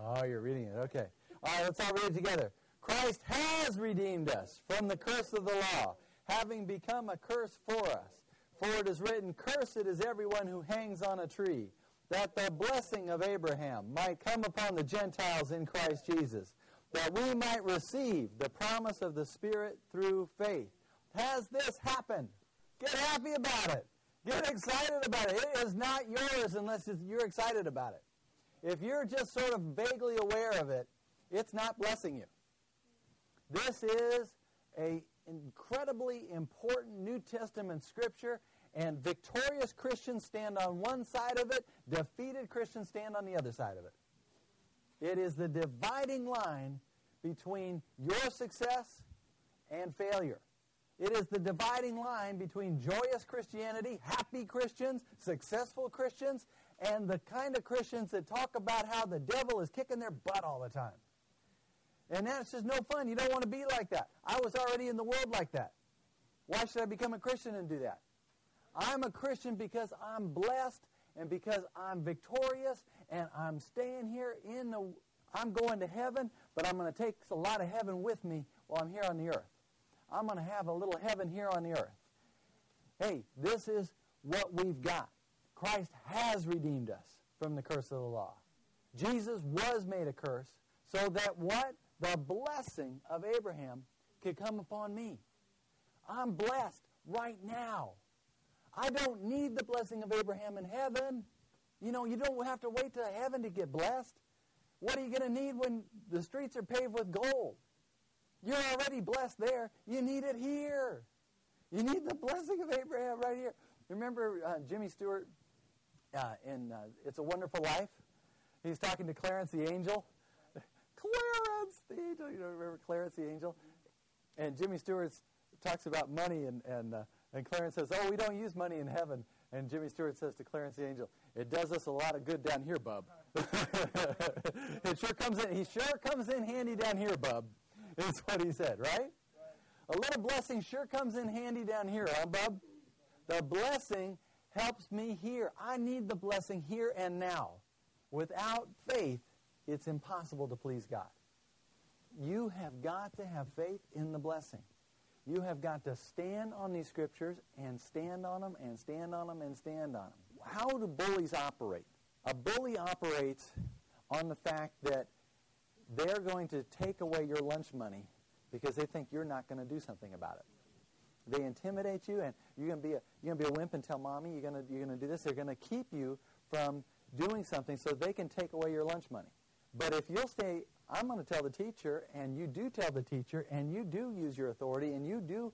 Oh, you're reading it. Okay. All right, let's all read it together. Christ has redeemed us from the curse of the law, having become a curse for us. For it is written, Cursed is everyone who hangs on a tree, that the blessing of Abraham might come upon the Gentiles in Christ Jesus, that we might receive the promise of the Spirit through faith. Has this happened? Get happy about it. Get excited about it. It is not yours unless you're excited about it. If you're just sort of vaguely aware of it, it's not blessing you. This is a incredibly important New Testament scripture, and victorious Christians stand on one side of it, defeated Christians stand on the other side of it. It is the dividing line between your success and failure. It is the dividing line between joyous Christianity, happy Christians, successful Christians, and the kind of Christians that talk about how the devil is kicking their butt all the time. And that's just no fun. You don't want to be like that. I was already in the world like that. Why should I become a Christian and do that? I'm a Christian because I'm blessed and because I'm victorious and I'm staying here in the I'm going to heaven, but I'm going to take a lot of heaven with me while I'm here on the earth. I'm going to have a little heaven here on the earth. Hey, this is what we've got. Christ has redeemed us from the curse of the law. Jesus was made a curse so that what? The blessing of Abraham could come upon me. I'm blessed right now. I don't need the blessing of Abraham in heaven. You know, you don't have to wait to heaven to get blessed. What are you going to need when the streets are paved with gold? You're already blessed there. You need it here. You need the blessing of Abraham right here. Remember uh, Jimmy Stewart uh, in uh, It's a Wonderful Life? He's talking to Clarence the angel. Clarence the angel. You remember Clarence the angel? And Jimmy Stewart talks about money, and, and, uh, and Clarence says, Oh, we don't use money in heaven. And Jimmy Stewart says to Clarence the angel, It does us a lot of good down here, bub. it sure comes in, he sure comes in handy down here, bub is what he said, right? A little blessing sure comes in handy down here, huh, bub? The blessing helps me here. I need the blessing here and now. Without faith, it's impossible to please God. You have got to have faith in the blessing. You have got to stand on these scriptures and stand on them and stand on them and stand on them. How do bullies operate? A bully operates on the fact that they're going to take away your lunch money because they think you're not going to do something about it. They intimidate you, and you're going to be a, you're going to be a wimp and tell mommy you're going to, you're going to do this. They're going to keep you from doing something so they can take away your lunch money. But if you'll say, I'm going to tell the teacher, and you do tell the teacher, and you do use your authority, and you do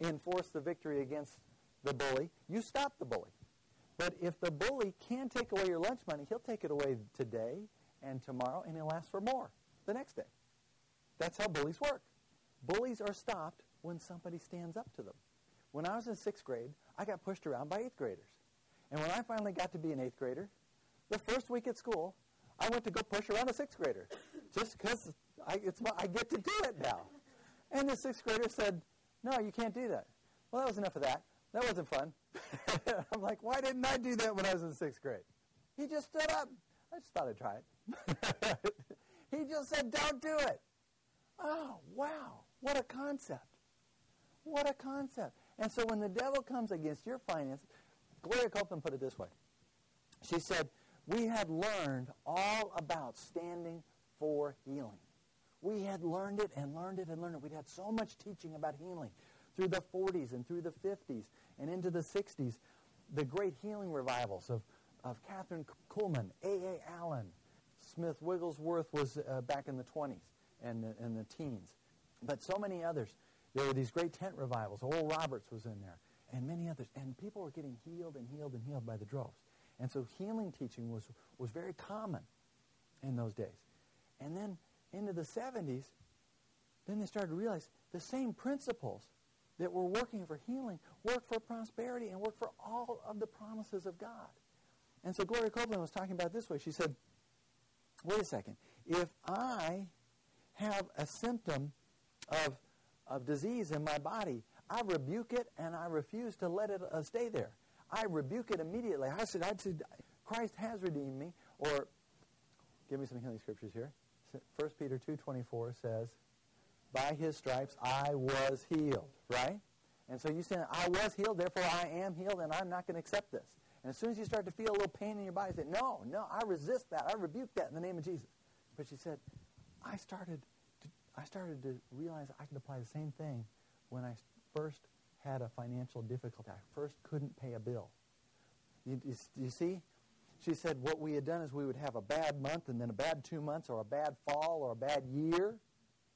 enforce the victory against the bully, you stop the bully. But if the bully can take away your lunch money, he'll take it away today and tomorrow, and he'll ask for more the next day. That's how bullies work. Bullies are stopped when somebody stands up to them. When I was in sixth grade, I got pushed around by eighth graders. And when I finally got to be an eighth grader, the first week at school, I went to go push around a sixth grader just because I, I get to do it now. And the sixth grader said, No, you can't do that. Well, that was enough of that. That wasn't fun. I'm like, Why didn't I do that when I was in sixth grade? He just stood up. I just thought I'd try it. He just said, don't do it. Oh, wow. What a concept. What a concept. And so when the devil comes against your finances, Gloria Copeland put it this way. She said, we had learned all about standing for healing. We had learned it and learned it and learned it. We'd had so much teaching about healing through the 40s and through the 50s and into the 60s. The great healing revivals of, of Kathryn Kuhlman, A.A. Allen, Smith Wigglesworth was uh, back in the 20s and the, and the teens. But so many others. There were these great tent revivals. Oral Roberts was in there, and many others. And people were getting healed and healed and healed by the droves. And so healing teaching was, was very common in those days. And then into the 70s, then they started to realize the same principles that were working for healing work for prosperity and work for all of the promises of God. And so Gloria Copeland was talking about this way. She said, wait a second. If I have a symptom of, of disease in my body, I rebuke it and I refuse to let it uh, stay there. I rebuke it immediately. I said, I said, Christ has redeemed me, or give me some healing scriptures here. 1 Peter 2.24 says, by his stripes I was healed, right? And so you say, I was healed, therefore I am healed, and I'm not going to accept this. And as soon as you start to feel a little pain in your body, you say, no, no, I resist that. I rebuke that in the name of Jesus. But she said, I started I started to realize I could apply the same thing when I first had a financial difficulty. I first couldn't pay a bill. You, you, you see? She said what we had done is we would have a bad month and then a bad two months or a bad fall or a bad year,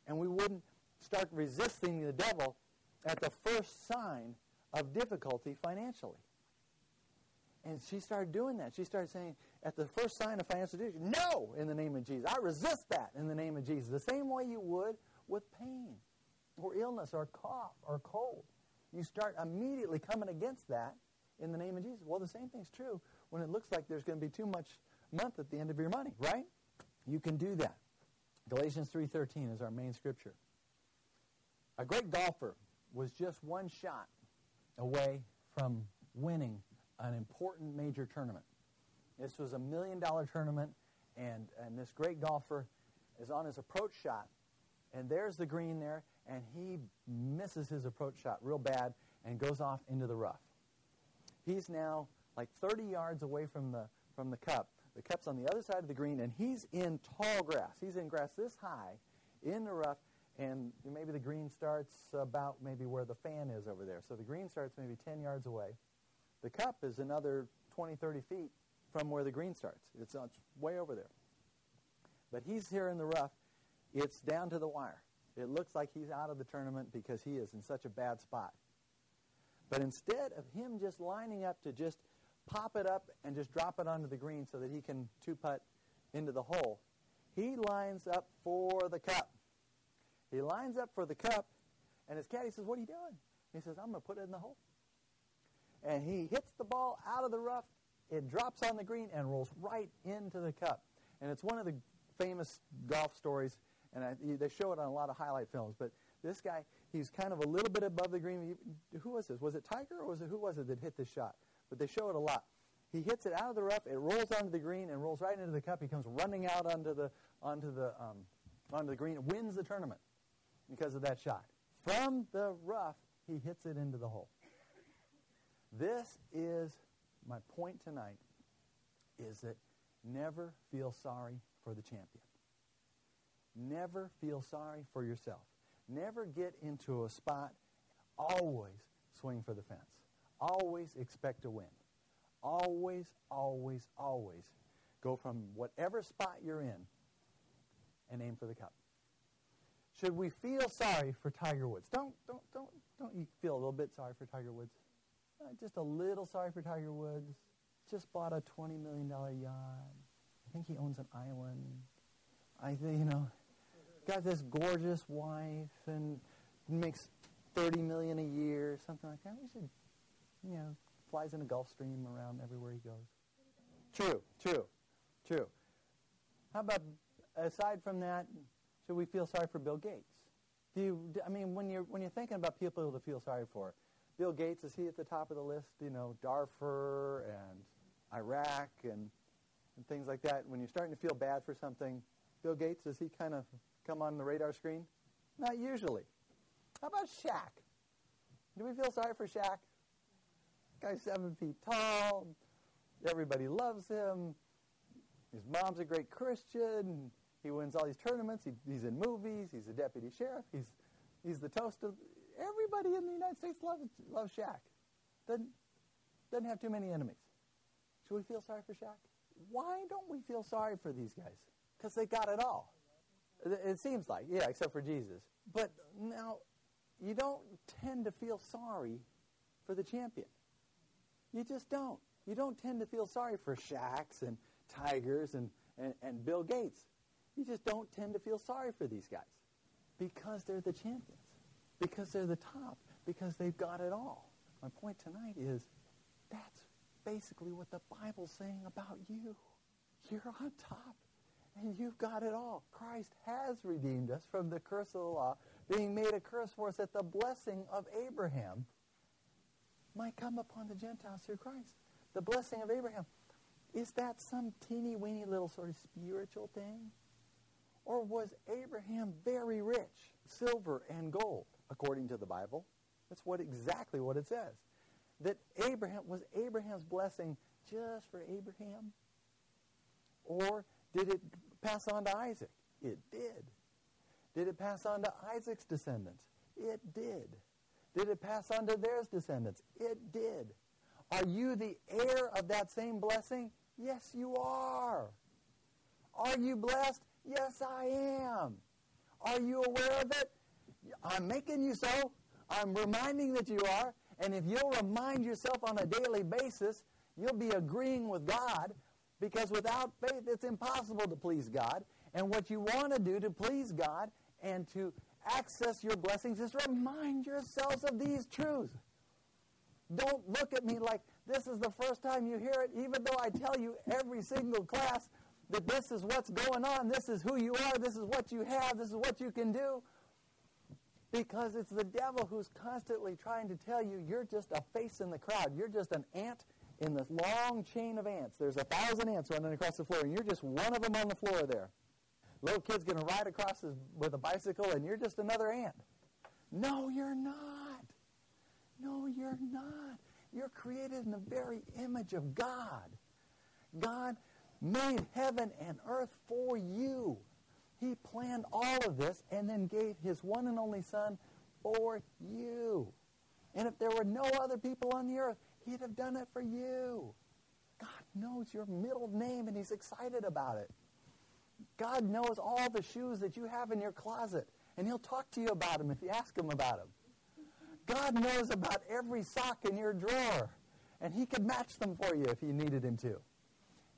and we wouldn't start resisting the devil at the first sign of difficulty financially. And she started doing that. She started saying, at the first sign of financial difficulty, no, in the name of Jesus. I resist that in the name of Jesus. The same way you would with pain or illness or cough or cold. You start immediately coming against that in the name of Jesus. Well, the same thing's true when it looks like there's going to be too much month at the end of your money, right? You can do that. Galatians 3.13 is our main scripture. A great golfer was just one shot away from winning an important major tournament. This was a million dollar tournament, and, and this great golfer is on his approach shot, and there's the green there, and he misses his approach shot real bad and goes off into the rough. He's now like 30 yards away from the, from the cup. The cup's on the other side of the green, and he's in tall grass. He's in grass this high in the rough, and maybe the green starts about maybe where the fan is over there. So the green starts maybe 10 yards away. The cup is another 20, 30 feet from where the green starts. It's, uh, it's way over there. But he's here in the rough. It's down to the wire. It looks like he's out of the tournament because he is in such a bad spot. But instead of him just lining up to just pop it up and just drop it onto the green so that he can two-putt into the hole, he lines up for the cup. He lines up for the cup, and his caddy says, what are you doing? He says, I'm going to put it in the hole. And he hits the ball out of the rough. It drops on the green and rolls right into the cup. And it's one of the famous golf stories, and I, they show it on a lot of highlight films. But this guy, he's kind of a little bit above the green. He, who was this? Was it Tiger or was it who was it that hit this shot? But they show it a lot. He hits it out of the rough. It rolls onto the green and rolls right into the cup. He comes running out onto the onto the um, onto the green, wins the tournament because of that shot. From the rough, he hits it into the hole. This is my point tonight is that never feel sorry for the champion. Never feel sorry for yourself. Never get into a spot. Always swing for the fence. Always expect to win. Always, always, always go from whatever spot you're in and aim for the cup. Should we feel sorry for Tiger Woods? Don't, don't, don't, don't you feel a little bit sorry for Tiger Woods? Uh, just a little sorry for Tiger Woods. Just bought a $20 million yacht. I think he owns an island. I think, you know, got this gorgeous wife and makes 30 million a year, something like that. We should, you know, flies in a Gulfstream around everywhere he goes. True, true, true. How about aside from that, should we feel sorry for Bill Gates? Do you, I mean, when you're when you're thinking about people to feel sorry for, Bill Gates is he at the top of the list? You know, Darfur and Iraq and and things like that. When you're starting to feel bad for something, Bill Gates does he kind of come on the radar screen? Not usually. How about Shaq? Do we feel sorry for Shaq? Guy's seven feet tall. Everybody loves him. His mom's a great Christian. He wins all these tournaments. He, he's in movies. He's a deputy sheriff. He's, he's the toast of everybody in the United States loves, loves Shaq. Doesn't, doesn't have too many enemies. Should we feel sorry for Shaq? Why don't we feel sorry for these guys? Because they got it all. It seems like, yeah, except for Jesus. But now, you don't tend to feel sorry for the champion. You just don't. You don't tend to feel sorry for Shaqs and Tigers and, and, and Bill Gates. You just don't tend to feel sorry for these guys because they're the champions, because they're the top, because they've got it all. My point tonight is that's basically what the Bible's saying about you. You're on top and you've got it all. Christ has redeemed us from the curse of the law, being made a curse for us that the blessing of Abraham might come upon the Gentiles through Christ. The blessing of Abraham. is that some teeny weeny little sort of spiritual thing? Or was Abraham very rich, silver and gold, according to the Bible? That's what exactly what it says. That Abraham was Abraham's blessing just for Abraham? Or did it pass on to Isaac? It did. Did it pass on to Isaac's descendants? It did. Did it pass on to their descendants? It did. Are you the heir of that same blessing? Yes, you are. Are you blessed? Yes, I am. Are you aware of it? I'm making you so. I'm reminding that you are. And if you'll remind yourself on a daily basis, you'll be agreeing with God because without faith, it's impossible to please God. And what you want to do to please God and to access your blessings is remind yourselves of these truths. Don't look at me like this is the first time you hear it, even though I tell you every single class that this is what's going on, this is who you are, this is what you have, this is what you can do. Because it's the devil who's constantly trying to tell you you're just a face in the crowd. You're just an ant in this long chain of ants. There's a thousand ants running across the floor, and you're just one of them on the floor there. Little kid's going to ride across his, with a bicycle, and you're just another ant. No, you're not. No, you're not. You're created in the very image of God. God made heaven and earth for you. He planned all of this and then gave his one and only Son for you. And if there were no other people on the earth, he'd have done it for you. God knows your middle name and he's excited about it. God knows all the shoes that you have in your closet and he'll talk to you about them if you ask him about them. God knows about every sock in your drawer and he could match them for you if you needed him to.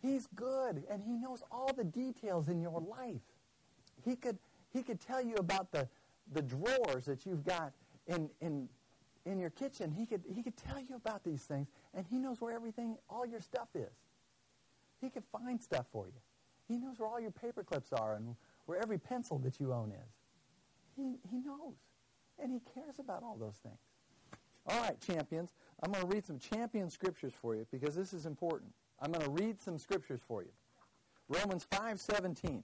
He's good and he knows all the details in your life. He could, he could tell you about the, the drawers that you've got in, in, in your kitchen. He could, he could tell you about these things, and he knows where everything, all your stuff is. He could find stuff for you. He knows where all your paper clips are and where every pencil that you own is. He, he knows, and he cares about all those things. All right, champions, I'm going to read some champion scriptures for you because this is important. I'm going to read some scriptures for you. Romans 5:17.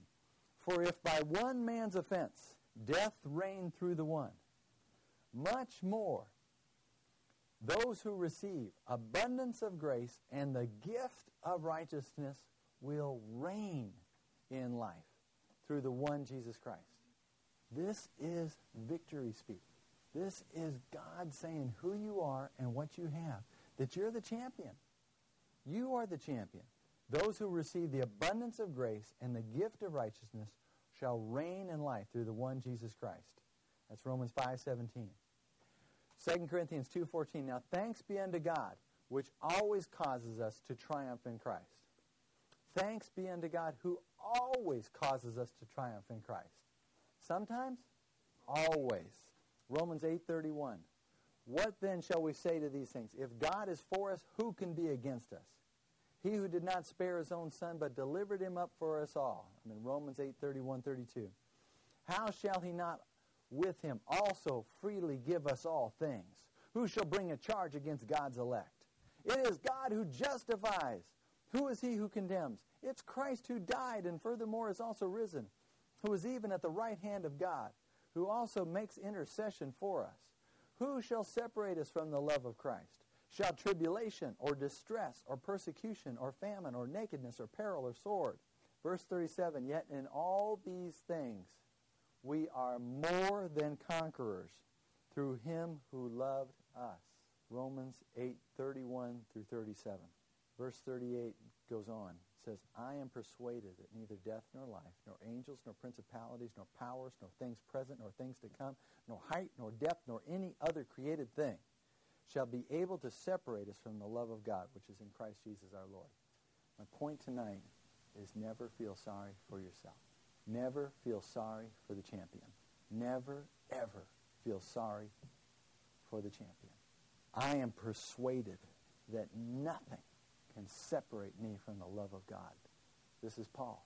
For if by one man's offense death reigned through the one, much more those who receive abundance of grace and the gift of righteousness will reign in life through the one Jesus Christ. This is victory speak. This is God saying who you are and what you have, that you're the champion. You are the champion. Those who receive the abundance of grace and the gift of righteousness shall reign in life through the one Jesus Christ. That's Romans 5:17. 2 Corinthians 2:14. Now thanks be unto God, which always causes us to triumph in Christ. Thanks be unto God who always causes us to triumph in Christ. Sometimes, always. Romans 8:31. What then shall we say to these things? If God is for us, who can be against us? He who did not spare his own son, but delivered him up for us all. I mean, Romans 8, 31, 32. How shall he not with him also freely give us all things? Who shall bring a charge against God's elect? It is God who justifies. Who is he who condemns? It's Christ who died and furthermore is also risen, who is even at the right hand of God, who also makes intercession for us. Who shall separate us from the love of Christ? Shall tribulation or distress or persecution or famine or nakedness or peril or sword? Verse 37, Yet in all these things we are more than conquerors through him who loved us. Romans 8, 31 through 37. Verse 38 goes on. Says, I am persuaded that neither death nor life, nor angels, nor principalities, nor powers, nor things present, nor things to come, nor height, nor depth, nor any other created thing shall be able to separate us from the love of God, which is in Christ Jesus our Lord. My point tonight is never feel sorry for yourself. Never feel sorry for the champion. Never, ever feel sorry for the champion. I am persuaded that nothing can separate me from the love of God. This is Paul.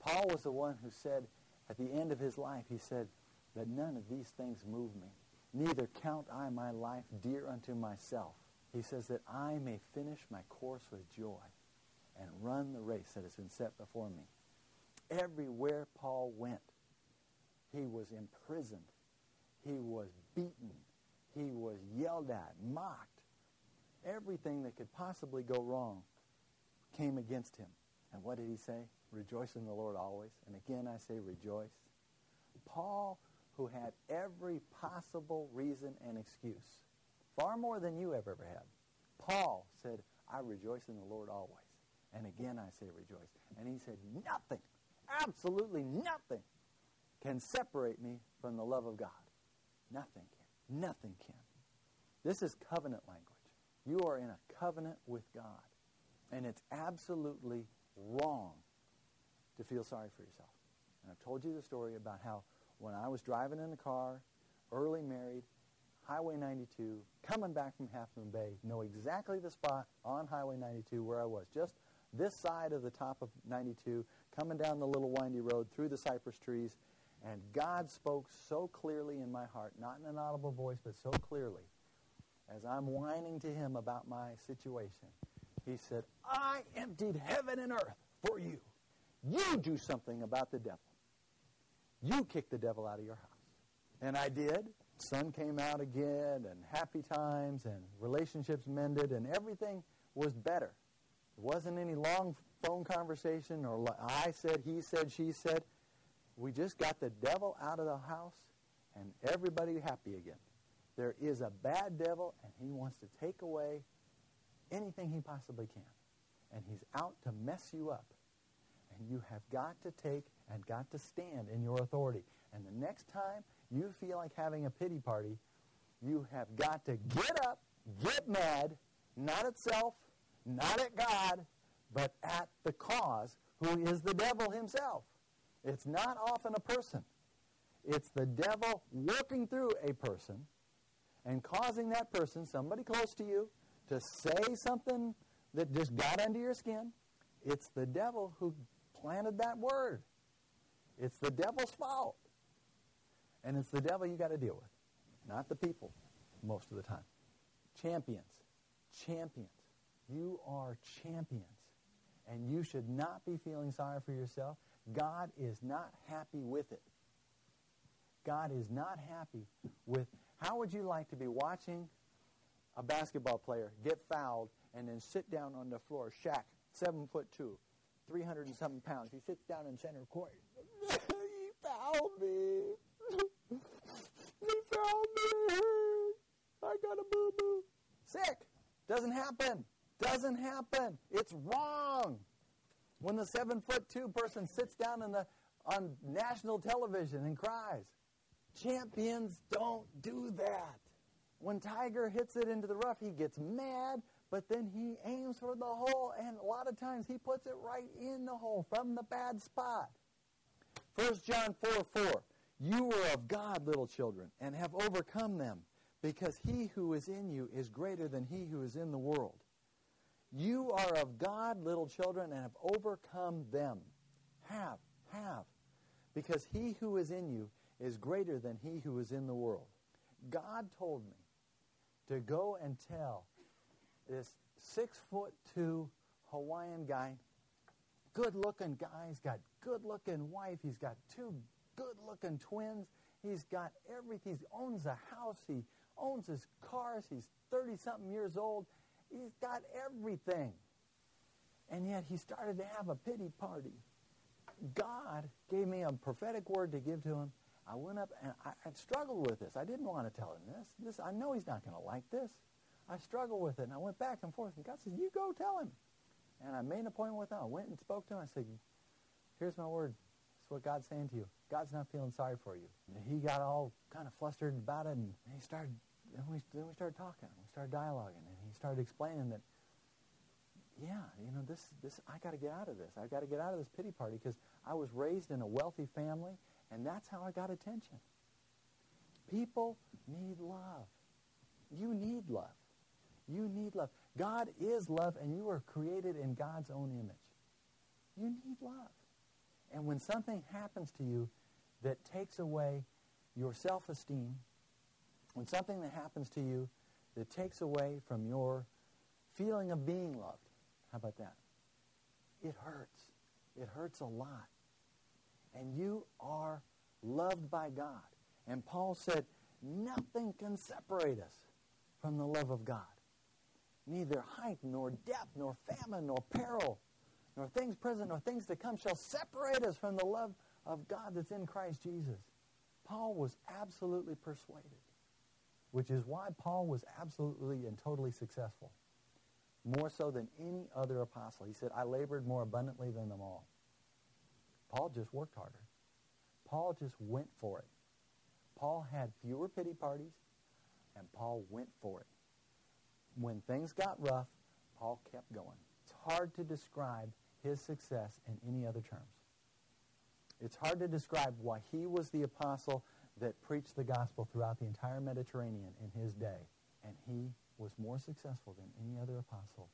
Paul was the one who said at the end of his life, he said that none of these things move me. Neither count I my life dear unto myself. He says that I may finish my course with joy. and run the race that has been set before me. Everywhere Paul went, he was imprisoned. He was beaten. He was yelled at, mocked. Everything that could possibly go wrong came against him. And what did he say? Rejoice in the Lord always. And again, I say rejoice. Paul, who had every possible reason and excuse, far more than you have ever had, Paul said, I rejoice in the Lord always. And again, I say rejoice. And he said, nothing, absolutely nothing can separate me from the love of God. Nothing can. Nothing can. This is covenant language. You are in a covenant with God. And it's absolutely wrong to feel sorry for yourself. And I've told you the story about how when I was driving in the car, early married, Highway 92, coming back from Half Moon Bay, know exactly the spot on Highway 92 where I was. Just this side of the top of 92, coming down the little windy road through the cypress trees, and God spoke so clearly in my heart, not in an audible voice, but so clearly, as I'm whining to him about my situation. He said, I emptied heaven and earth for you. You do something about the devil. You kick the devil out of your house. And I did. Sun came out again, and happy times, and relationships mended, and everything was better. It wasn't any long phone conversation or I said, he said, she said. We just got the devil out of the house and everybody happy again. There is a bad devil and he wants to take away anything he possibly can. And he's out to mess you up. And you have got to take and got to stand in your authority. And the next time you feel like having a pity party, you have got to get up, get mad, not at self, not at God, but at the cause, who is the devil himself. It's not often a person. It's the devil working through a person and causing that person, somebody close to you, to say something that just got under your skin. It's the devil who planted that word. It's the devil's fault. And it's the devil you got to deal with, not the people most of the time. Champions. Champions. You are champions. And you should not be feeling sorry for yourself. God is not happy with it. God is not happy with. How would you like to be watching a basketball player get fouled and then sit down on the floor? Shaq, seven foot two, 300 and something pounds. He sits down in center court. he fouled me. he fouled me. I got a boo boo. Sick. Doesn't happen. Doesn't happen. It's wrong. When the seven foot two person sits down in the, on national television and cries, champions don't do that. When Tiger hits it into the rough, he gets mad, but then he aims for the hole, and a lot of times he puts it right in the hole from the bad spot. 1 John 4 4. You are of God, little children, and have overcome them, because he who is in you is greater than he who is in the world. You are of God, little children, and have overcome them. Have, have. Because he who is in you is greater than he who is in the world. God told me to go and tell this six foot two Hawaiian guy, good looking guy, he's got good looking wife, he's got two good looking twins, he's got everything, he owns a house, he owns his cars, he's 30 something years old, He's got everything. And yet he started to have a pity party. God gave me a prophetic word to give to him. I went up and I, I struggled with this. I didn't want to tell him this. This I know he's not going to like this. I struggled with it, and I went back and forth. And God said, "You go tell him." And I made an appointment with him. I went and spoke to him. I said, "Here's my word. It's what God's saying to you. God's not feeling sorry for you." And he got all kind of flustered about it, and he started. Then we, then we started talking. We started dialoguing, and he started explaining that, yeah, you know, this, this, I got to get out of this. I got to get out of this pity party because I was raised in a wealthy family, and that's how I got attention. People need love. You need love. You need love. God is love, and you are created in God's own image. You need love. And when something happens to you that takes away your self-esteem, when something that happens to you that takes away from your feeling of being loved. How about that? it hurts. It hurts a lot. And you are loved by God. And Paul said, nothing can separate us from the love of God. Neither height, nor depth, nor famine, nor peril, nor things present, nor things to come shall separate us from the love of God that's in Christ Jesus. Paul was absolutely persuaded, which is why Paul was absolutely and totally successful, more so than any other apostle. He said, I labored more abundantly than them all. Paul just worked harder. Paul just went for it. Paul had fewer pity parties, and Paul went for it. When things got rough, Paul kept going. It's hard to describe his success in any other terms. It's hard to describe why he was the apostle that preached the gospel throughout the entire Mediterranean in his day, and he was more successful than any other apostle.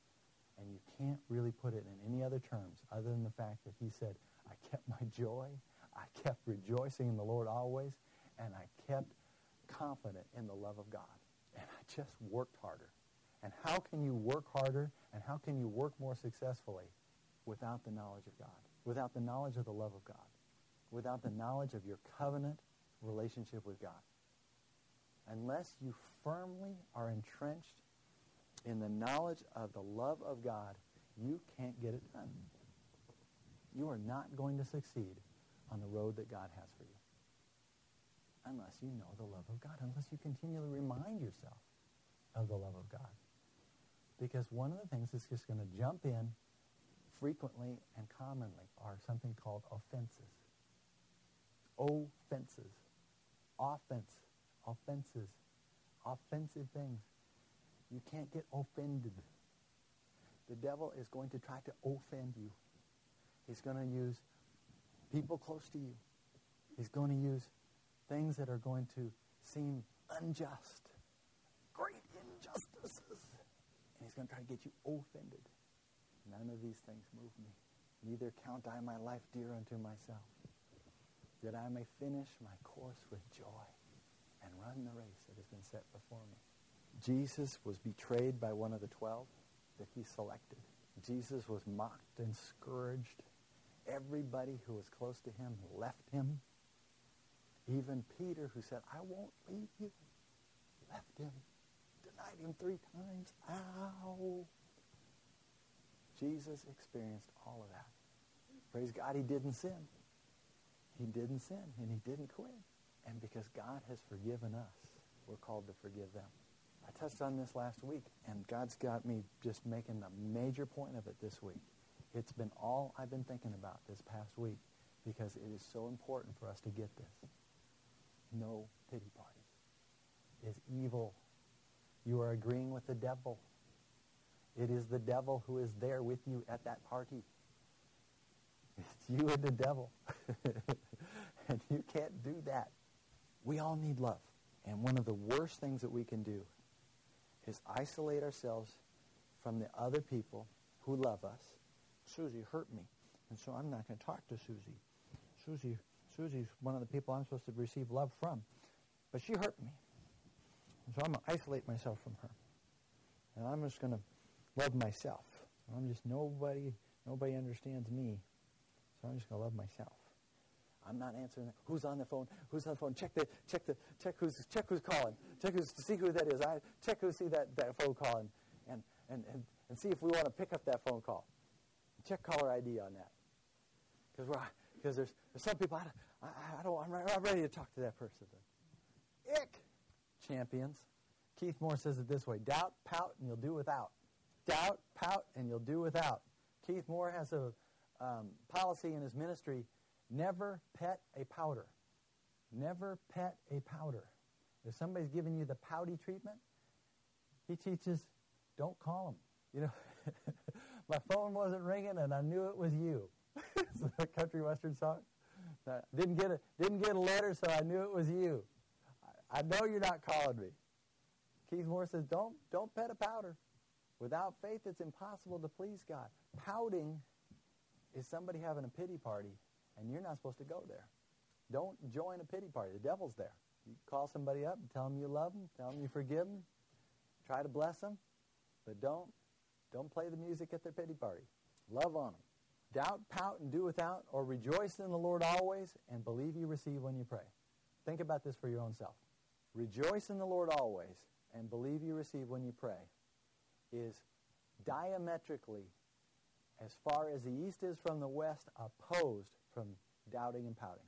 And you can't really put it in any other terms other than the fact that he said, I kept my joy, I kept rejoicing in the Lord always, and I kept confident in the love of God. And I just worked harder. And how can you work harder and how can you work more successfully without the knowledge of God, without the knowledge of the love of God, without the knowledge of your covenant relationship with God? Unless you firmly are entrenched in the knowledge of the love of God, you can't get it done. You are not going to succeed on the road that God has for you unless you know the love of God, unless you continually remind yourself of the love of God. Because one of the things that's just going to jump in frequently and commonly are something called offenses. Offenses. Offense. Offenses. Offensive things. You can't get offended. The devil is going to try to offend you. He's going to use people close to you. He's going to use things that are going to seem unjust, great injustices. And he's going to try to get you offended. None of these things move me. Neither count I my life dear unto myself, that I may finish my course with joy and run the race that has been set before me. Jesus was betrayed by one of the twelve that he selected. Jesus was mocked and scourged. Everybody who was close to him left him. Even Peter, who said, I won't leave you, left him, denied him three times. Ow. Jesus experienced all of that. Praise God, he didn't sin. He didn't sin, and he didn't quit. And because God has forgiven us, we're called to forgive them. I touched on this last week, and God's got me just making a major point of it this week. It's been all I've been thinking about this past week because it is so important for us to get this. No pity parties. Is evil. You are agreeing with the devil. It is the devil who is there with you at that party. It's you and the devil. and you can't do that. We all need love. And one of the worst things that we can do is isolate ourselves from the other people who love us. Susie hurt me, and so I'm not going to talk to Susie. Susie, Susie's one of the people I'm supposed to receive love from, but she hurt me. And so I'm going to isolate myself from her. And I'm just going to love myself. I'm just nobody, nobody understands me. So I'm just going to love myself. I'm not answering that. Who's on the phone? Who's on the phone? Check the check the check who's check who's calling. Check who's to see who that is. I check who see that, that phone call and, and, and, and, see if we want to pick up that phone call. Check caller ID on that. Because we're because there's there's some people I, I, I don't I'm, I'm ready to talk to that person. Champions. Keith Moore says it this way: doubt, pout, and you'll do without. Doubt, pout, and you'll do without. Keith Moore has a um, policy in his ministry Never pet a pouter. Never pet a pouter. If somebody's giving you the pouty treatment, he teaches, don't call them. You know, my phone wasn't ringing and I knew it was you. it's a country western song. I didn't get a didn't get a letter, so I knew it was you. I, know you're not calling me. Keith Moore says, don't don't pet a pouter. Without faith, it's impossible to please God. Pouting is somebody having a pity party and you're not supposed to go there. Don't join a pity party. The devil's there. You call somebody up and tell them you love them, tell them you forgive them, try to bless them, but don't don't play the music at their pity party. Love on them. doubt, pout, and do without, or rejoice in the Lord always, and believe you receive when you pray. Think about this for your own self. Rejoice in the Lord always, and believe you receive when you pray, is diametrically, as far as the east is from the west, opposed from doubting and pouting.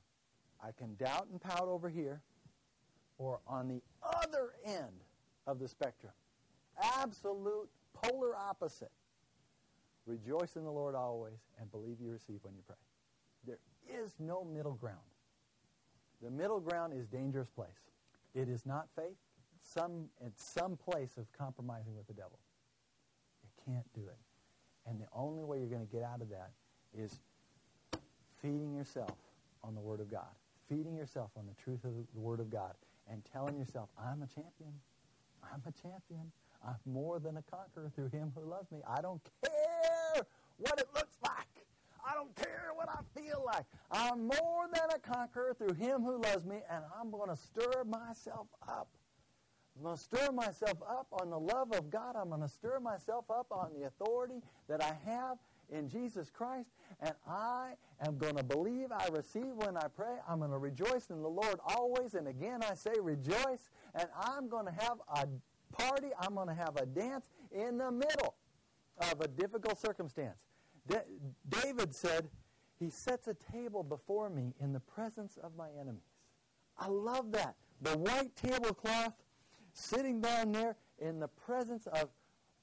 I can doubt and pout over here, or on the other end of the spectrum. Absolute polar opposite. Rejoice in the Lord always and believe you receive when you pray. There is no middle ground. The middle ground is dangerous place. It is not faith. Some it's some place of compromising with the devil. You can't do it. And the only way you're going to get out of that is feeding yourself on the Word of God, feeding yourself on the truth of the Word of God, and telling yourself, I'm a champion. I'm a champion. I'm more than a conqueror through him who loves me. I don't care what it looks like. I don't care what I feel like. I'm more than a conqueror through him who loves me, and I'm going to stir myself up. I'm going to stir myself up on the love of God. I'm going to stir myself up on the authority that I have in Jesus Christ, and I am going to believe I receive when I pray. I'm going to rejoice in the Lord always, and again I say rejoice, and I'm going to have a party. I'm going to have a dance in the middle of a difficult circumstance. David said, He sets a table before me in the presence of my enemies. I love that. The white tablecloth sitting down there in the presence of,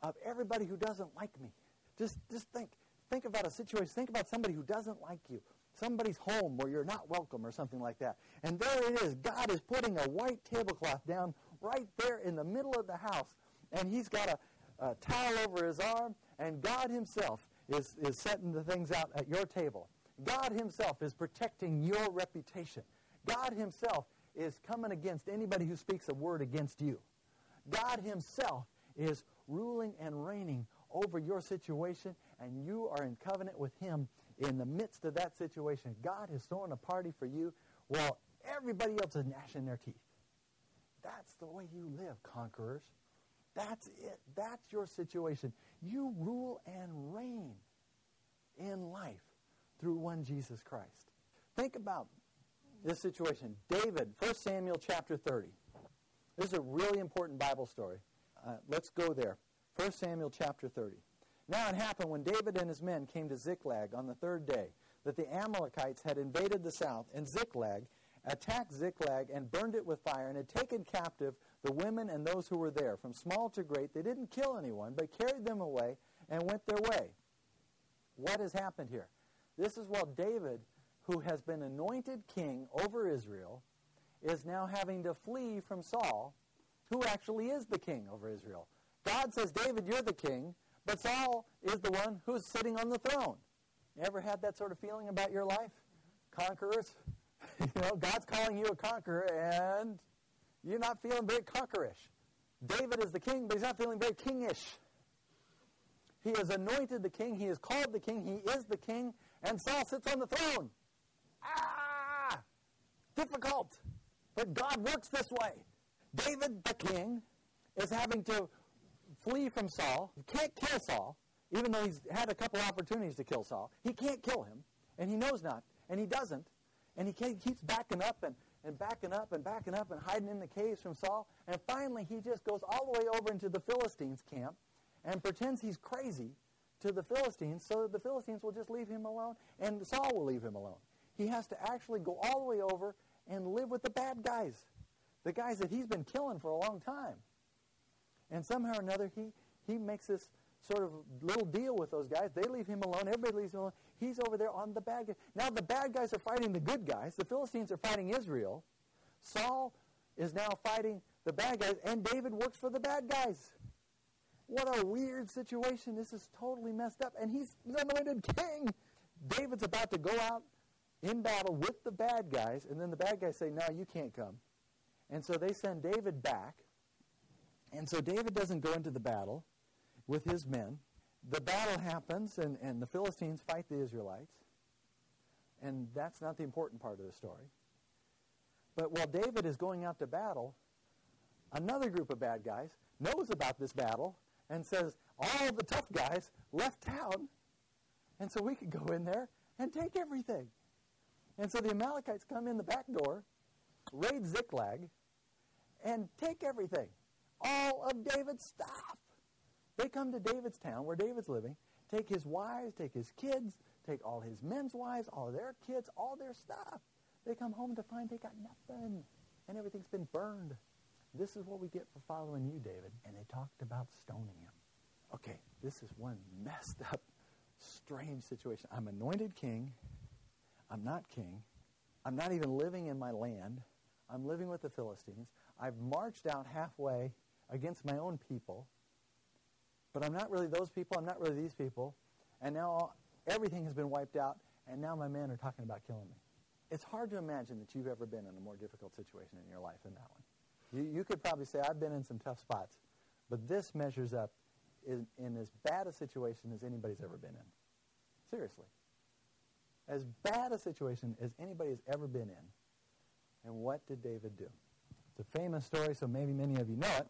of everybody who doesn't like me. Just, just think, think about a situation. Think about somebody who doesn't like you. Somebody's home where you're not welcome or something like that. And there it is. God is putting a white tablecloth down right there in the middle of the house. And he's got a, a towel over his arm. And God himself is, is setting the things out at your table. God himself is protecting your reputation. God himself is coming against anybody who speaks a word against you. God himself is ruling and reigning over your situation, and you are in covenant with him in the midst of that situation. God is throwing a party for you while everybody else is gnashing their teeth. That's the way you live, conquerors. That's it. That's your situation. You rule and reign in life through one Jesus Christ. Think about this situation. David, 1 Samuel chapter 30. This is a really important Bible story. Uh, let's go there. 1 Samuel chapter 30. Now it happened when David and his men came to Ziklag on the third day that the Amalekites had invaded the south, and Ziklag attacked Ziklag and burned it with fire, and had taken captive the women and those who were there, from small to great. They didn't kill anyone, but carried them away and went their way. What has happened here? This is while David, who has been anointed king over Israel, is now having to flee from Saul, who actually is the king over Israel. God says, David, you're the king. But Saul is the one who's sitting on the throne. You ever had that sort of feeling about your life? Conquerors? you know, God's calling you a conqueror, and you're not feeling very conquerish. David is the king, but he's not feeling very kingish. He has anointed the king. He is called the king. He is the king. And Saul sits on the throne. Ah! Difficult. But God works this way. David, the king, is having to flee from Saul. He can't kill Saul, even though he's had a couple opportunities to kill Saul. He can't kill him, and he knows not, and he doesn't. And he keeps backing up and, and backing up and backing up and hiding in the caves from Saul. And finally, he just goes all the way over into the Philistines' camp and pretends he's crazy to the Philistines so that the Philistines will just leave him alone and Saul will leave him alone. He has to actually go all the way over and live with the bad guys, the guys that he's been killing for a long time. And somehow or another, he, he makes this sort of little deal with those guys. They leave him alone. Everybody leaves him alone. He's over there on the bad guys. Now the bad guys are fighting the good guys. The Philistines are fighting Israel. Saul is now fighting the bad guys, and David works for the bad guys. What a weird situation. This is totally messed up. And he's anointed king. David's about to go out in battle with the bad guys, and then the bad guys say, No, you can't come. And so they send David back and so David doesn't go into the battle with his men. The battle happens, and, and the Philistines fight the Israelites. And that's not the important part of the story. But while David is going out to battle, another group of bad guys knows about this battle and says, all the tough guys left town And so we could go in there and take everything. And so the Amalekites come in the back door, raid Ziklag, and take everything. All of David's stuff. They come to David's town where David's living, take his wives, take his kids, take all his men's wives, all their kids, all their stuff. They come home to find they got nothing. And everything's been burned. This is what we get for following you, David. And they talked about stoning him. Okay, this is one messed up, strange situation. I'm anointed king. I'm not king. I'm not even living in my land. I'm living with the Philistines. I've marched out halfway against my own people. But I'm not really those people. I'm not really these people. And now everything has been wiped out, and now my men are talking about killing me. It's hard to imagine that you've ever been in a more difficult situation in your life than that one. You, you could probably say, I've been in some tough spots, but this measures up in, in as bad a situation as anybody's ever been in. Seriously. As bad a situation as anybody's ever been in. And what did David do? It's a famous story, so maybe many of you know it.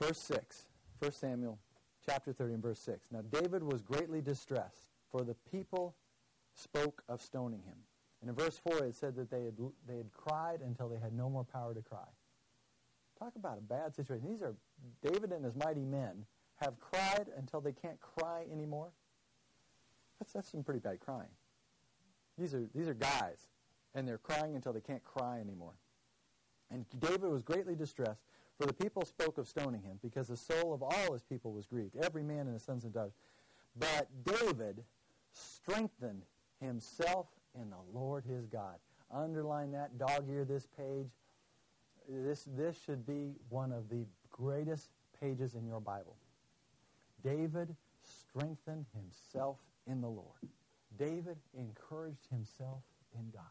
Verse 6, 1 Samuel chapter 30 and verse 6. Now David was greatly distressed, for the people spoke of stoning him. And in verse 4 it said that they had, they had cried until they had no more power to cry. Talk about a bad situation. These are David and his mighty men have cried until they can't cry anymore. That's, that's some pretty bad crying. These are, these are guys, and they're crying until they can't cry anymore. And David was greatly distressed, for the people spoke of stoning him, because the soul of all his people was grieved, every man and his sons and daughters. But David strengthened himself in the Lord his God. Underline that, dog ear this page. This, this should be one of the greatest pages in your Bible. David strengthened himself in the Lord. David encouraged himself in God.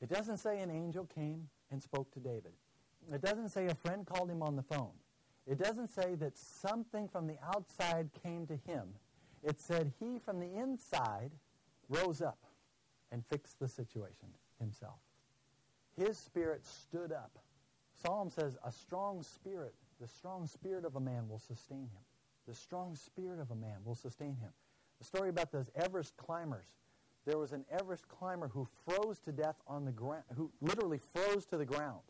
It doesn't say an angel came and spoke to David. It doesn't say a friend called him on the phone. It doesn't say that something from the outside came to him. It said he from the inside rose up and fixed the situation himself. His spirit stood up. Psalm says, a strong spirit, the strong spirit of a man will sustain him. The strong spirit of a man will sustain him. The story about those Everest climbers. There was an Everest climber who froze to death on the ground, who literally froze to the ground.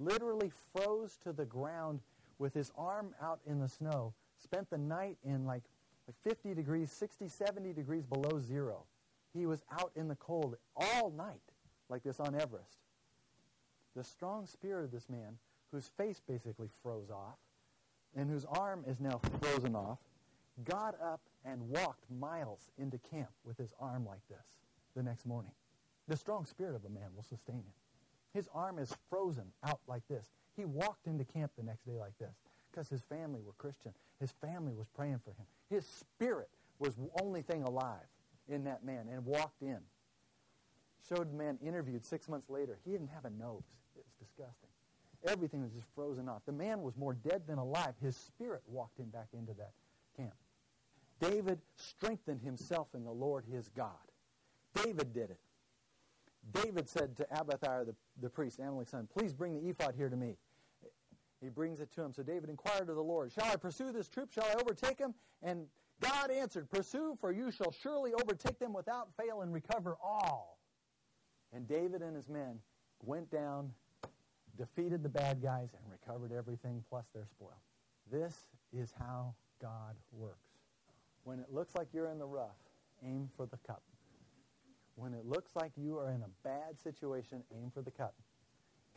Literally froze to the ground with his arm out in the snow. Spent the night in like, like 50 degrees, 60, 70 degrees below zero. He was out in the cold all night like this on Everest. The strong spirit of this man, whose face basically froze off, and whose arm is now frozen off, got up and walked miles into camp with his arm like this the next morning. The strong spirit of a man will sustain him. His arm is frozen out like this. He walked into camp the next day like this because his family were Christian. His family was praying for him. His spirit was the only thing alive in that man and walked in. Showed the man interviewed six months later. He didn't have a nose. It was disgusting. Everything was just frozen off. The man was more dead than alive. His spirit walked in back into that camp. David strengthened himself in the Lord his God. David did it. David said to Abiathar, the, the priest, Ahimelech's son, please bring the ephod here to me. He brings it to him. So David inquired of the Lord, Shall I pursue this troop? Shall I overtake him? And God answered, Pursue, for you shall surely overtake them without fail and recover all. And David and his men went down defeated the bad guys, and recovered everything plus their spoil. This is how God works. When it looks like you're in the rough, aim for the cup. When it looks like you are in a bad situation, aim for the cup.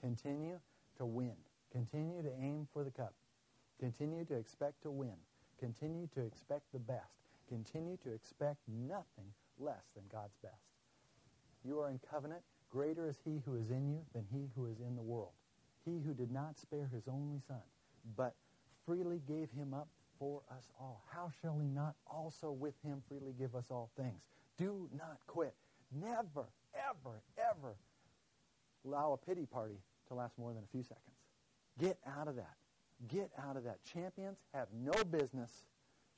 Continue to win. Continue to aim for the cup. Continue to expect to win. Continue to expect the best. Continue to expect nothing less than God's best. You are in covenant. Greater is he who is in you than he who is in the world. He who did not spare his only son, but freely gave him up for us all. How shall he not also with him freely give us all things? Do not quit. Never, ever, ever allow a pity party to last more than a few seconds. Get out of that. Get out of that. Champions have no business.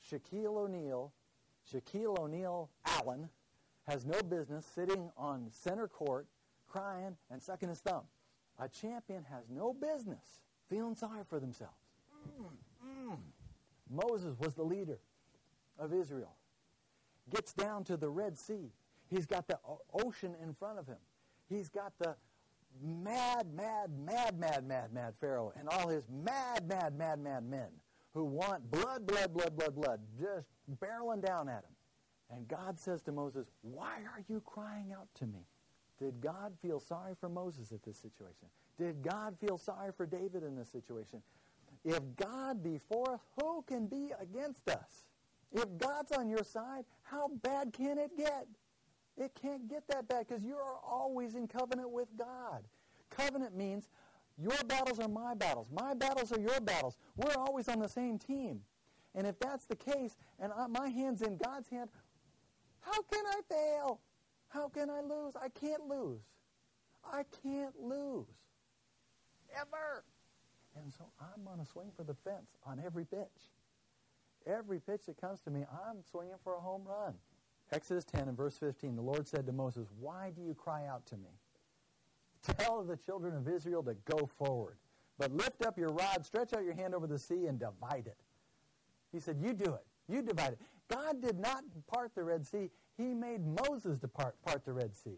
Shaquille O'Neal, Shaquille O'Neal Allen, has no business sitting on center court crying and sucking his thumb. A champion has no business feeling sorry for themselves. Mm, mm. Moses was the leader of Israel. gets down to the Red Sea. He's got the ocean in front of him. He's got the mad, mad, mad, mad, mad, mad Pharaoh and all his mad, mad, mad, mad men who want blood, blood, blood, blood, blood, just barreling down at him. And God says to Moses, Why are you crying out to me? Did God feel sorry for Moses at this situation? Did God feel sorry for David in this situation? If God be for us, who can be against us? If God's on your side, how bad can it get? It can't get that bad because you are always in covenant with God. Covenant means your battles are my battles. My battles are your battles. We're always on the same team. And if that's the case, and I, my hand's in God's hand, how can I fail? How can I lose? I can't lose. I can't lose. Ever. And so I'm going to swing for the fence on every pitch. Every pitch that comes to me, I'm swinging for a home run. Exodus 10 and verse 15, the Lord said to Moses, Why do you cry out to me? Tell the children of Israel to go forward. But lift up your rod, stretch out your hand over the sea, and divide it. He said, You do it. You divide it. God did not part the Red Sea. He made Moses to part, part the Red Sea.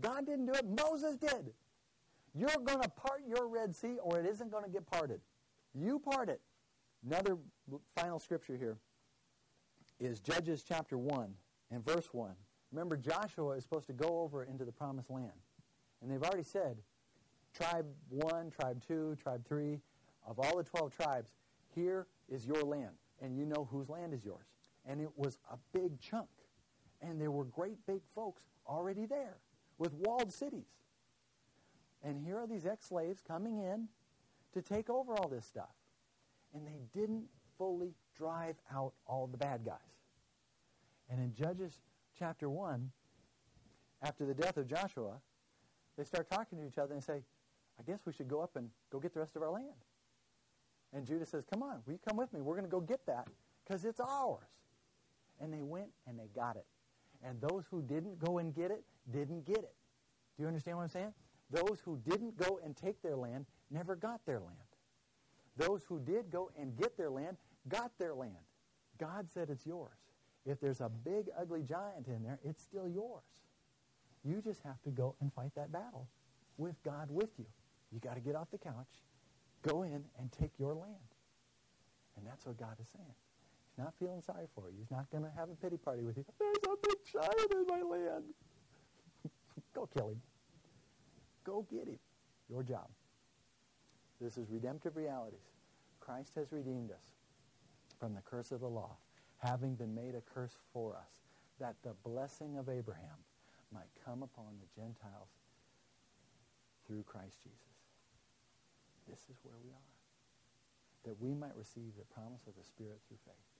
God didn't do it. Moses did. You're going to part your Red Sea or it isn't going to get parted. You part it. Another final scripture here is Judges chapter 1 and verse 1. Remember, Joshua is supposed to go over into the promised land. And they've already said, tribe 1, tribe 2, tribe 3, of all the 12 tribes, here is your land. And you know whose land is yours. And it was a big chunk. And there were great big folks already there with walled cities. And here are these ex slaves coming in to take over all this stuff. And they didn't fully drive out all the bad guys. And in Judges chapter 1, after the death of Joshua, they start talking to each other and say, I guess we should go up and go get the rest of our land. And Judah says, Come on, will you come with me? We're going to go get that because it's ours. And they went and they got it. And those who didn't go and get it didn't get it. Do you understand what I'm saying? Those who didn't go and take their land never got their land. Those who did go and get their land got their land. God said it's yours. If there's a big, ugly giant in there, it's still yours. You just have to go and fight that battle with God with you. You got to get off the couch, go in and take your land. And that's what God is saying. He's not feeling sorry for you. He's not going to have a pity party with you. There's a big giant in my land. go kill him. Go get him. Your job. This is redemptive realities. Christ has redeemed us from the curse of the law, having been made a curse for us, that the blessing of Abraham might come upon the Gentiles through Christ Jesus. This is where we are. That we might receive the promise of the Spirit through faith.